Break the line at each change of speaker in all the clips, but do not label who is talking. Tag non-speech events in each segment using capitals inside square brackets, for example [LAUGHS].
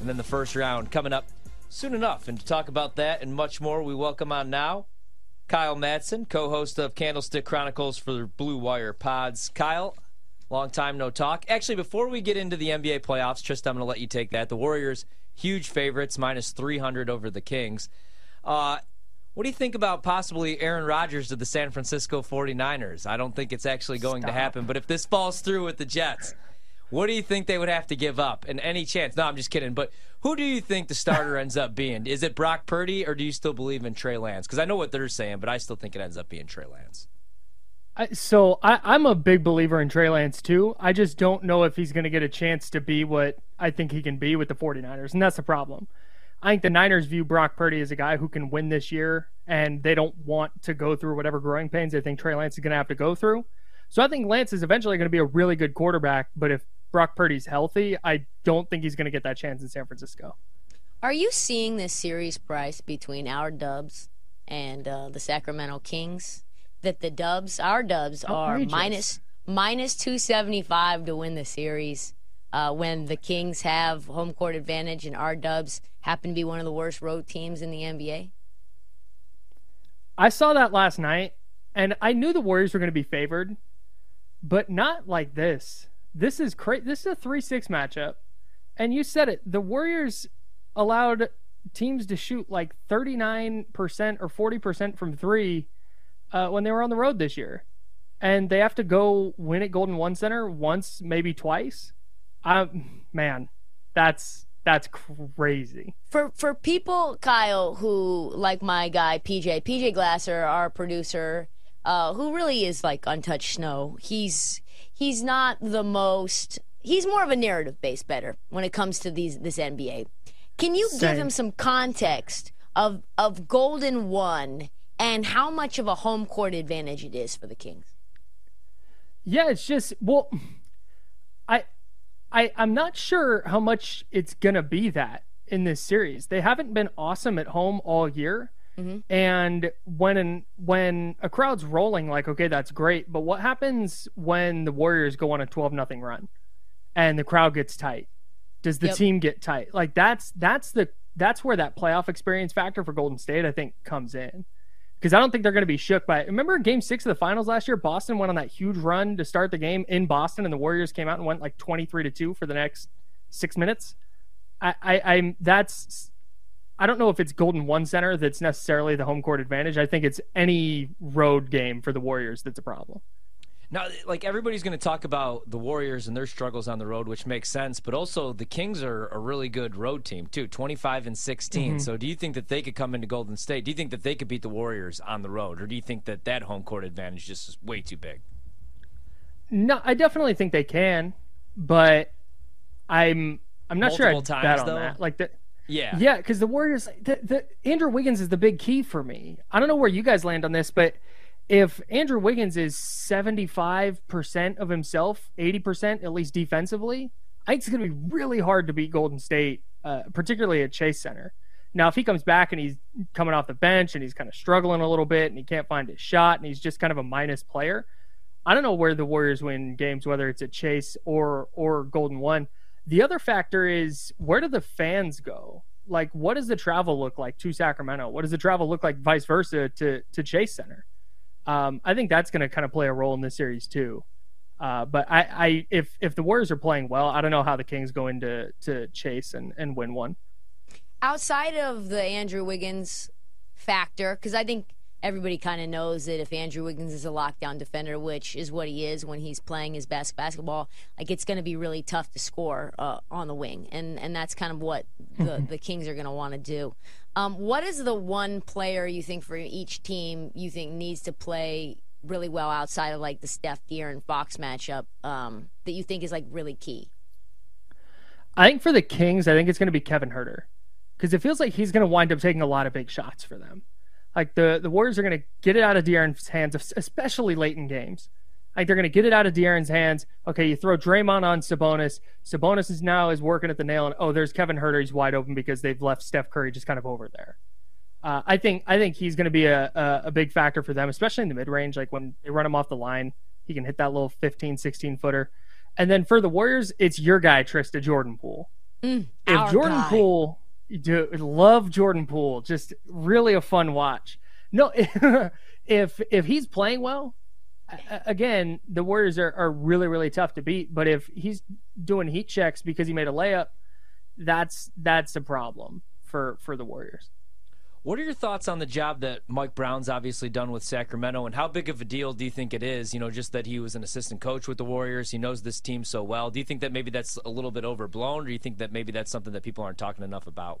and then the first round coming up soon enough. And to talk about that and much more, we welcome on now Kyle Madson, co host of Candlestick Chronicles for Blue Wire Pods. Kyle, long time no talk. Actually, before we get into the NBA playoffs, Trysta, I'm going to let you take that. The Warriors, huge favorites, minus 300 over the Kings. Uh, what do you think about possibly Aaron Rodgers to the San Francisco 49ers? I don't think it's actually going
Stop.
to happen, but if this falls through with the Jets, what do you think they would have to give up? And any chance? No, I'm just kidding. But who do you think the starter ends up being? Is it Brock Purdy, or do you still believe in Trey Lance? Because I know what they're saying, but I still think it ends up being Trey Lance.
I, so I, I'm a big believer in Trey Lance too. I just don't know if he's going to get a chance to be what I think he can be with the 49ers, and that's the problem. I think the Niners view Brock Purdy as a guy who can win this year, and they don't want to go through whatever growing pains they think Trey Lance is going to have to go through. So I think Lance is eventually going to be a really good quarterback, but if Brock Purdy's healthy, I don't think he's going to get that chance in San Francisco.
Are you seeing this series price between our Dubs and uh, the Sacramento Kings? That the Dubs, our Dubs, are minus minus two seventy five to win the series. Uh, when the Kings have home court advantage and our Dubs happen to be one of the worst road teams in the NBA.
I saw that last night, and I knew the Warriors were going to be favored, but not like this. This is crazy. This is a three-six matchup, and you said it. The Warriors allowed teams to shoot like thirty-nine percent or forty percent from three uh, when they were on the road this year, and they have to go win at Golden One Center once, maybe twice. Um, man, that's that's crazy.
For for people, Kyle, who like my guy PJ, PJ Glasser, our producer, uh, who really is like untouched snow. He's he's not the most. He's more of a narrative based better when it comes to these this NBA. Can you give him some context of of Golden One and how much of a home court advantage it is for the Kings?
Yeah, it's just well, I, I, I'm not sure how much it's gonna be that in this series. They haven't been awesome at home all year, Mm-hmm. and when an, when a crowd's rolling, like okay, that's great. But what happens when the Warriors go on a 12 nothing run, and the crowd gets tight? Does the
Yep.
team get tight? Like that's that's the that's where that playoff experience factor for Golden State I think comes in because I don't think they're going to be shook by it. Remember Game Six of the Finals last year? Boston went on that huge run to start the game in Boston, and the Warriors came out and went like twenty three to two for the next six minutes. I, I, I'm that's. I don't know if it's Golden One Center that's necessarily the home court advantage. I think it's any road game for the Warriors that's a problem.
Now, like everybody's going to talk about the Warriors and their struggles on the road, which makes sense. But also, the Kings are a really good road team too, twenty-five and 16 mm-hmm. So, do you think that they could come into Golden State? Do you think that they could beat the Warriors on the road, or do you think that that home court advantage just is way too big?
No, I definitely think they can, but I'm I'm not sure I'd
Multiple
bet
times,
on
though?
that. Like the
Yeah,
Yeah, because the Warriors, the, the Andrew Wiggins is the big key for me. I don't know where you guys land on this, but if Andrew Wiggins is seventy five percent of himself, eighty percent at least defensively, I think it's going to be really hard to beat Golden State, uh, particularly at Chase Center. Now, if he comes back and he's coming off the bench and he's kind of struggling a little bit and he can't find his shot and he's just kind of a minus player, I don't know where the Warriors win games, whether it's at Chase or or Golden One. The other factor is where do the fans go? Like, what does the travel look like to Sacramento? What does the travel look like, vice versa, to to Chase Center? Um, I think that's going to kind of play a role in this series too. Uh, but I, I, if if the Warriors are playing well, I don't know how the Kings go into to Chase and, and win one.
outside of the Andrew Wiggins factor, because I think everybody kind of knows that if Andrew Wiggins is a lockdown defender, which is what he is when he's playing his best basketball, like it's going to be really tough to score uh, on the wing, and and that's kind of what the the Kings are going to want to do. Um, what is the one player you think for each team you think needs to play really well outside of like the Steph De'Aaron Fox matchup um, that you think is like really key?
I think for the Kings, I think it's going to be Kevin Huerter because it feels like he's going to wind up taking a lot of big shots for them. Like the the Warriors are going to get it out of De'Aaron's hands, especially late in games. Like they're going to get it out of De'Aaron's hands. Okay, you throw Draymond on Sabonis. Sabonis is now is working at the nail, and oh, there's Kevin Huerter. He's wide open because they've left Steph Curry just kind of over there. Uh, I think I think he's going to be a, a a big factor for them, especially in the mid range. Like when they run him off the line, he can hit that little 15, 16 footer. And then for the Warriors, it's your guy Trysta Jordan Poole.
Mm,
if Jordan
guy.
Poole, dude, love Jordan Poole, just really a fun watch. No, [LAUGHS] if if he's playing well, again, the Warriors are, are really really tough to beat. But if he's doing heat checks because he made a layup, that's that's a problem for for the Warriors.
What are your thoughts on the job that Mike Brown's obviously done with Sacramento, and how big of a deal do you think it is? You know, just that he was an assistant coach with the Warriors, he knows this team so well. Do you think that maybe that's a little bit overblown, or do you think that maybe that's something that people aren't talking enough about?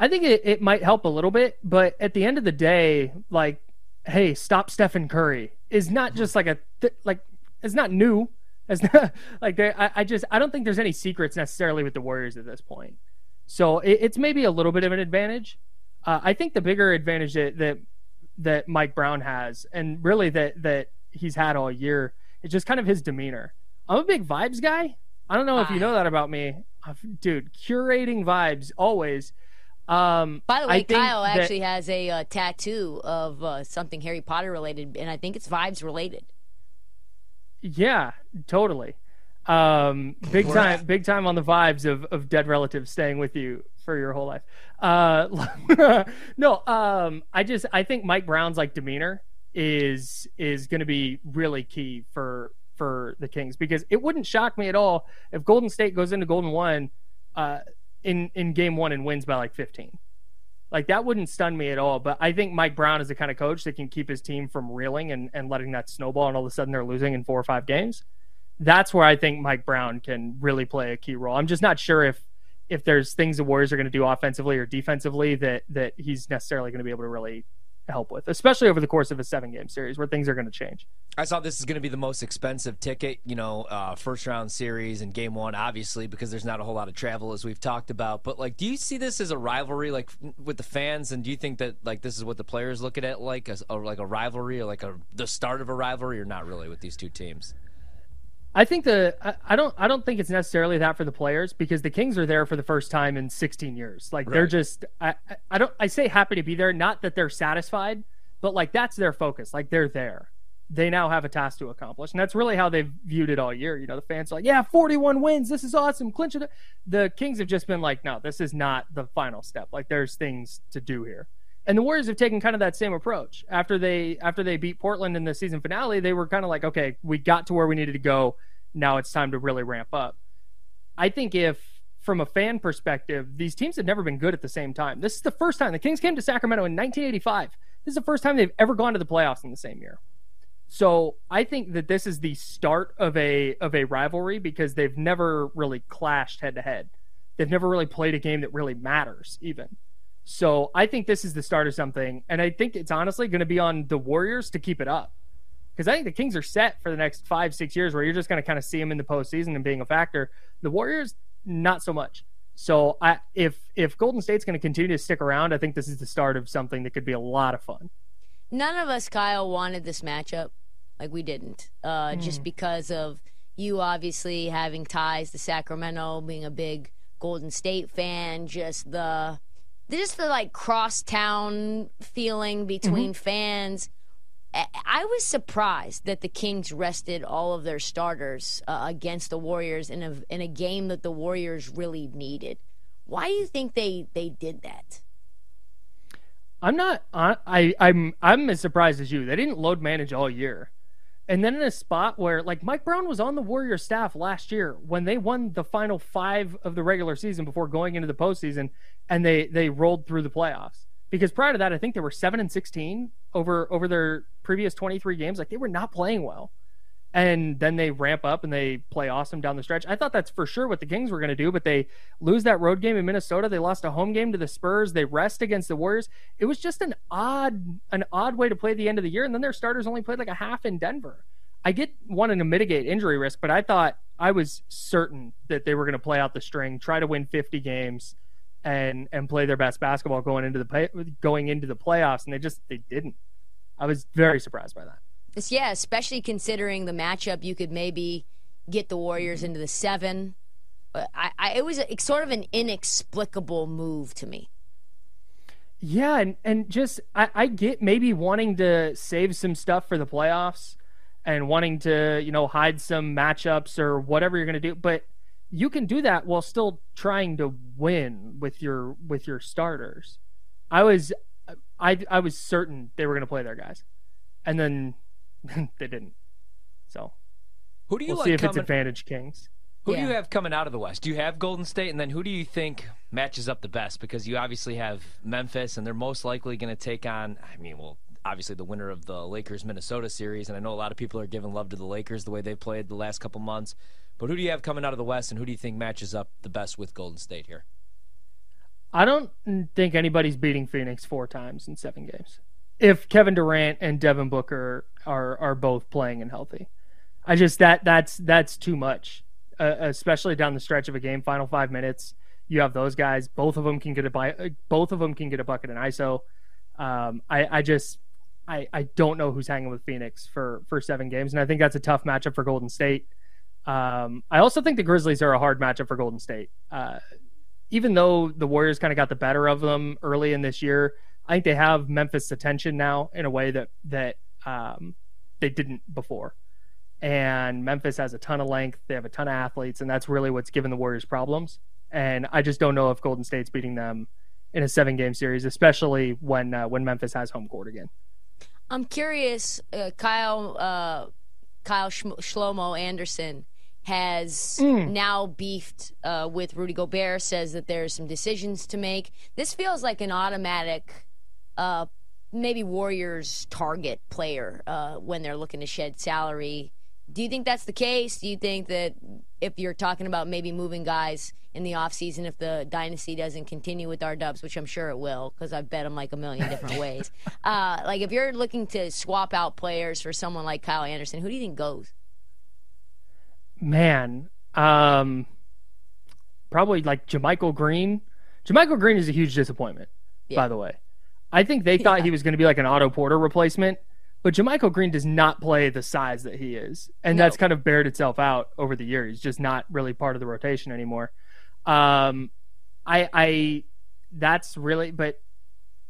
I think it, it might help a little bit, but at the end of the day, like, hey, stop Stephen Curry is not mm-hmm. just like a th- like it's not new. It's not [LAUGHS] like I, I just I don't think there's any secrets necessarily with the Warriors at this point. So it, it's maybe a little bit of an advantage. Uh, I think the bigger advantage that, that that Mike Brown has, and really that that he's had all year, is just kind of his demeanor. I'm a big vibes guy. I don't know if you know that about me, dude. Curating vibes always. Um,
By the way, Kyle
that,
actually has a uh, tattoo of uh, something Harry Potter related, and I think it's vibes related.
Yeah, totally. Um, big time, big time on the vibes of, of dead relatives staying with you for your whole life. Uh, [LAUGHS] no, um, I just I think Mike Brown's like demeanor is is going to be really key for for the Kings because it wouldn't shock me at all if Golden State goes into Golden One uh, in in Game One and wins by like fifteen. Like that wouldn't stun me at all. But I think Mike Brown is the kind of coach that can keep his team from reeling and, and letting that snowball, and all of a sudden they're losing in four or five games. That's where I think Mike Brown can really play a key role. I'm just not sure if if there's things the Warriors are going to do offensively or defensively that that he's necessarily going to be able to really help with, especially over the course of a seven game series where things are going to change.
I saw this is going to be the most expensive ticket, you know, uh, first round series and game one, obviously, because there's not a whole lot of travel as we've talked about. But like, do you see this as a rivalry, like with the fans, and do you think that like this is what the players look at it like, as a, like a rivalry, or like a the start of a rivalry, or not really with these two teams?
I think the I, I don't I don't think it's necessarily that for the players because the Kings are there for the first time in 16 years. Like right. they're just I I don't I say happy to be there, not that they're satisfied, but like that's their focus. Like they're there. They now have a task to accomplish, and that's really how they've viewed it all year. You know, the fans are like, "Yeah, 41 wins. This is awesome. Clinch it." The Kings have just been like, "No, this is not the final step. Like, there's things to do here." And the Warriors have taken kind of that same approach. After they after they beat Portland in the season finale, they were kind of like, okay, we got to where we needed to go. Now it's time to really ramp up. I think if from a fan perspective, these teams have never been good at the same time. This is the first time the Kings came to Sacramento in 1985. This is the first time they've ever gone to the playoffs in the same year. So I think that this is the start of a of a rivalry because they've never really clashed head to head. They've never really played a game that really matters even. So I think this is the start of something, and I think it's honestly going to be on the Warriors to keep it up, because I think the Kings are set for the next five, six years, where you're just going to kind of see them in the postseason and being a factor. The Warriors, not so much. So I, if if Golden State's going to continue to stick around, I think this is the start of something that could be a lot of fun.
None of us, Kyle, wanted this matchup. Like we didn't, uh, mm. just because of you obviously having ties to Sacramento, being a big Golden State fan, just the just the like crosstown feeling between mm-hmm. fans. I was surprised that the Kings rested all of their starters uh, against the Warriors in a in a game that the Warriors really needed. Why do you think they they did that?
I'm not. I I'm I'm as surprised as you. They didn't load manage all year. And then in a spot where, like, Mike Brown was on the Warrior staff last year when they won the final five of the regular season before going into the postseason, and they they rolled through the playoffs. Because prior to that, I think they were seven and sixteen over over their previous twenty three games. Like they were not playing well, and then they ramp up and they play awesome down the stretch. I thought that's for sure what the Kings were going to do, but they lose that road game in Minnesota. They lost a home game to the Spurs. They rest against the Warriors. It was just an odd an odd way to play the end of the year, and then their starters only played like a half in Denver. I get wanting to mitigate injury risk, but I thought I was certain that they were going to play out the string, try to win 50 games, and and play their best basketball going into the play, going into the playoffs, and they just they didn't. I was very surprised by that.
Yeah, especially considering the matchup, you could maybe get the Warriors into the seven. I, I it was a, sort of an inexplicable move to me.
Yeah, and, and just I, I get maybe wanting to save some stuff for the playoffs and wanting to, you know, hide some matchups or whatever you're to do. But you can do that while still trying to win with your with your starters. I was I I was certain they were to play their guys, and then [LAUGHS] they didn't. So
Who do you
we'll
like
see if
coming?
it's advantage Kings.
Who do you have coming out of the West? Do you have Golden State, and then who do you think matches up the best? Because you obviously have Memphis, and they're most likely going to take on. I mean, well, obviously the winner of the Lakers Minnesota series, and I know a lot of people are giving love to the Lakers the way they've played the last couple months. But who do you have coming out of the West, and who do you think matches up the best with Golden State here?
I don't think anybody's beating Phoenix four times in seven games. If Kevin Durant and Devin Booker are are both playing and healthy, I just that that's that's too much, uh, especially down the stretch of a game, final five minutes. You have those guys. Both of them can get a uh, both of them can get a bucket in ISO. Um, I I just I I don't know who's hanging with Phoenix for for seven games, and I think that's a tough matchup for Golden State. Um, I also think the Grizzlies are a hard matchup for Golden State. Uh, even though the Warriors kind of got the better of them early in this year, I think they have Memphis' attention now in a way that that um, they didn't before. And Memphis has a ton of length. They have a ton of athletes, and that's really what's given the Warriors problems. And I just don't know if Golden State's beating them in a seven-game series, especially when uh, when Memphis has home court again.
I'm curious. Uh, Kyle uh, Kyle Shm- Shlomo Anderson has now beefed uh, with Rudy Gobert. Says that there's some decisions to make. This feels like an automatic, uh, maybe Warriors target player uh, when they're looking to shed salary. Do you think that's the case? Do you think that if you're talking about maybe moving guys in the offseason, if the dynasty doesn't continue with our dubs, which I'm sure it will, because I've bet them like a million different [LAUGHS] ways. Uh, like if you're looking to swap out players for someone like Kyle Anderson, who do you think goes?
Man, um, probably like JaMychal Green. JaMychal Green is a huge disappointment,
Yeah.
by the way. I think they thought he was going to be like an Otto Porter replacement, but JaMychal Green does not play the size that he is, and
No.
that's kind of bared itself out over the year. He's just not really part of the rotation anymore. Um, I, I, that's really, but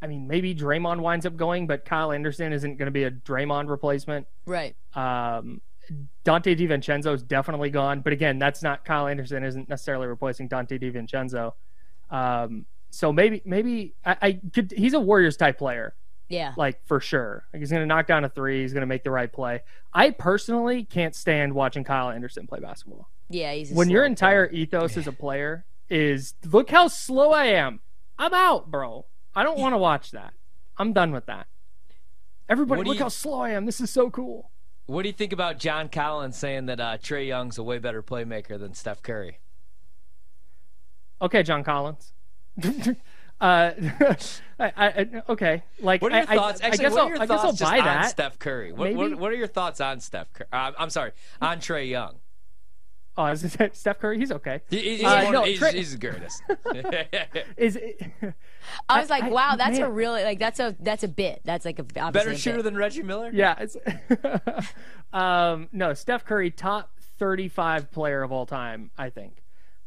I mean, maybe Draymond winds up going, but Kyle Anderson isn't going to be a Draymond replacement.
Right.
Um, Donte DiVincenzo is definitely gone, but again, that's not Kyle Anderson isn't necessarily replacing Donte DiVincenzo. Um, so maybe maybe I, I could. He's a Warriors type player,
Yeah.
like for sure. Like he's going to knock down a three. He's going to make the right play. I personally can't stand watching Kyle Anderson play basketball.
Yeah. He's a
When your entire
player.
ethos as a player is look how slow I am. I'm out, bro. I don't want to watch that. I'm done with that. Everybody, look
you-
how slow I am. This is so cool.
What do you think about John Collins saying that uh, Trae Young's a way better playmaker than Steph Curry?
Okay, John Collins. [LAUGHS] uh, [LAUGHS] I, I, okay, like
What are your
I,
thoughts?
I,
Actually,
I guess
what
I'll,
are your
I guess
thoughts
I'll
just
buy
on
that.
Steph Curry? What, what, what are your thoughts on Steph Curry? Uh, I'm sorry, on Trae Young.
Oh, is it [LAUGHS] Steph Curry? He's okay.
He- he's,
Uh,
one-
no,
he's,
Trae-
he's the greatest.
Is it,
I was like,
I-
wow, that's a really like that's a that's a bit. That's like a obviously
Better
a
shooter
bit.
than Reggie Miller?
yeah. It's, um, no, Steph Curry, top 35 player of all time, I think.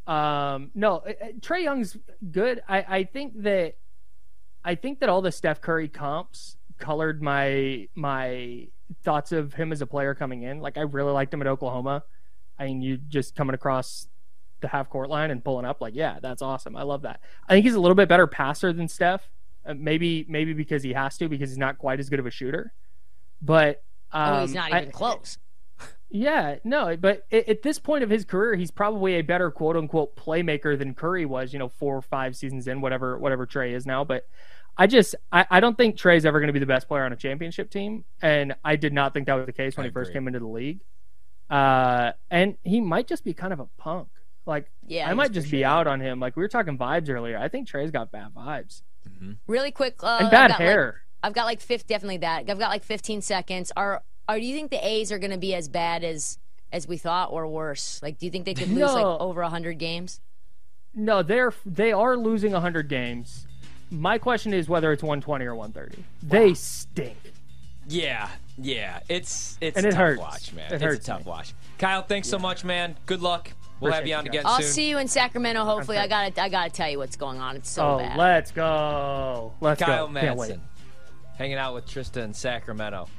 Um, no, uh, uh, Trae Young's good. I, I think that I think that all the Steph Curry comps colored my my thoughts of him as a player coming in. Like I really liked him at Oklahoma. I mean, you just coming across the half court line and pulling up, like, yeah, that's awesome. I love that. I think he's a little bit better passer than Steph. Uh, maybe maybe because he has to because he's not quite as good of a shooter. But um,
oh, he's not
I-
even close.
Yeah, no, but at, at this point of his career, he's probably a better quote unquote playmaker than Curry was, you know, four or five seasons in, whatever whatever Trae is now. But I just I, I don't think Trae's ever going to be the best player on a championship team, and I did not think that was the case when
I
he first came into the league. Uh, and he might just be kind of a punk. Like
Yeah,
I might
for
just be
sure.
out on him. Like we were talking vibes earlier. I think Trae's got bad vibes
Really quick. Uh,
and
I've
bad
got, like-
hair.
I've got like fifth, definitely that. I've got like 15 seconds. Are are do you think the A's are going to be as bad as as we thought, or worse? Like, do you think they could lose
No.
like over 100 games?
No, they're they are losing 100 games. My question is whether it's 120 or 130. They stink.
Yeah, yeah. It's it's
And
a
it
tough
hurts.
watch, man.
It
it's
hurts
a tough
me.
watch. Kyle, thanks so much, man. Good luck. We'll have you on
you
again
I'll
soon.
see you in Sacramento. Hopefully, I gotta I gotta tell you what's going on. It's so
oh,
bad.
let's go. Let's
Kyle
go. Can't wait.
Madson, hanging out with Trysta in Sacramento.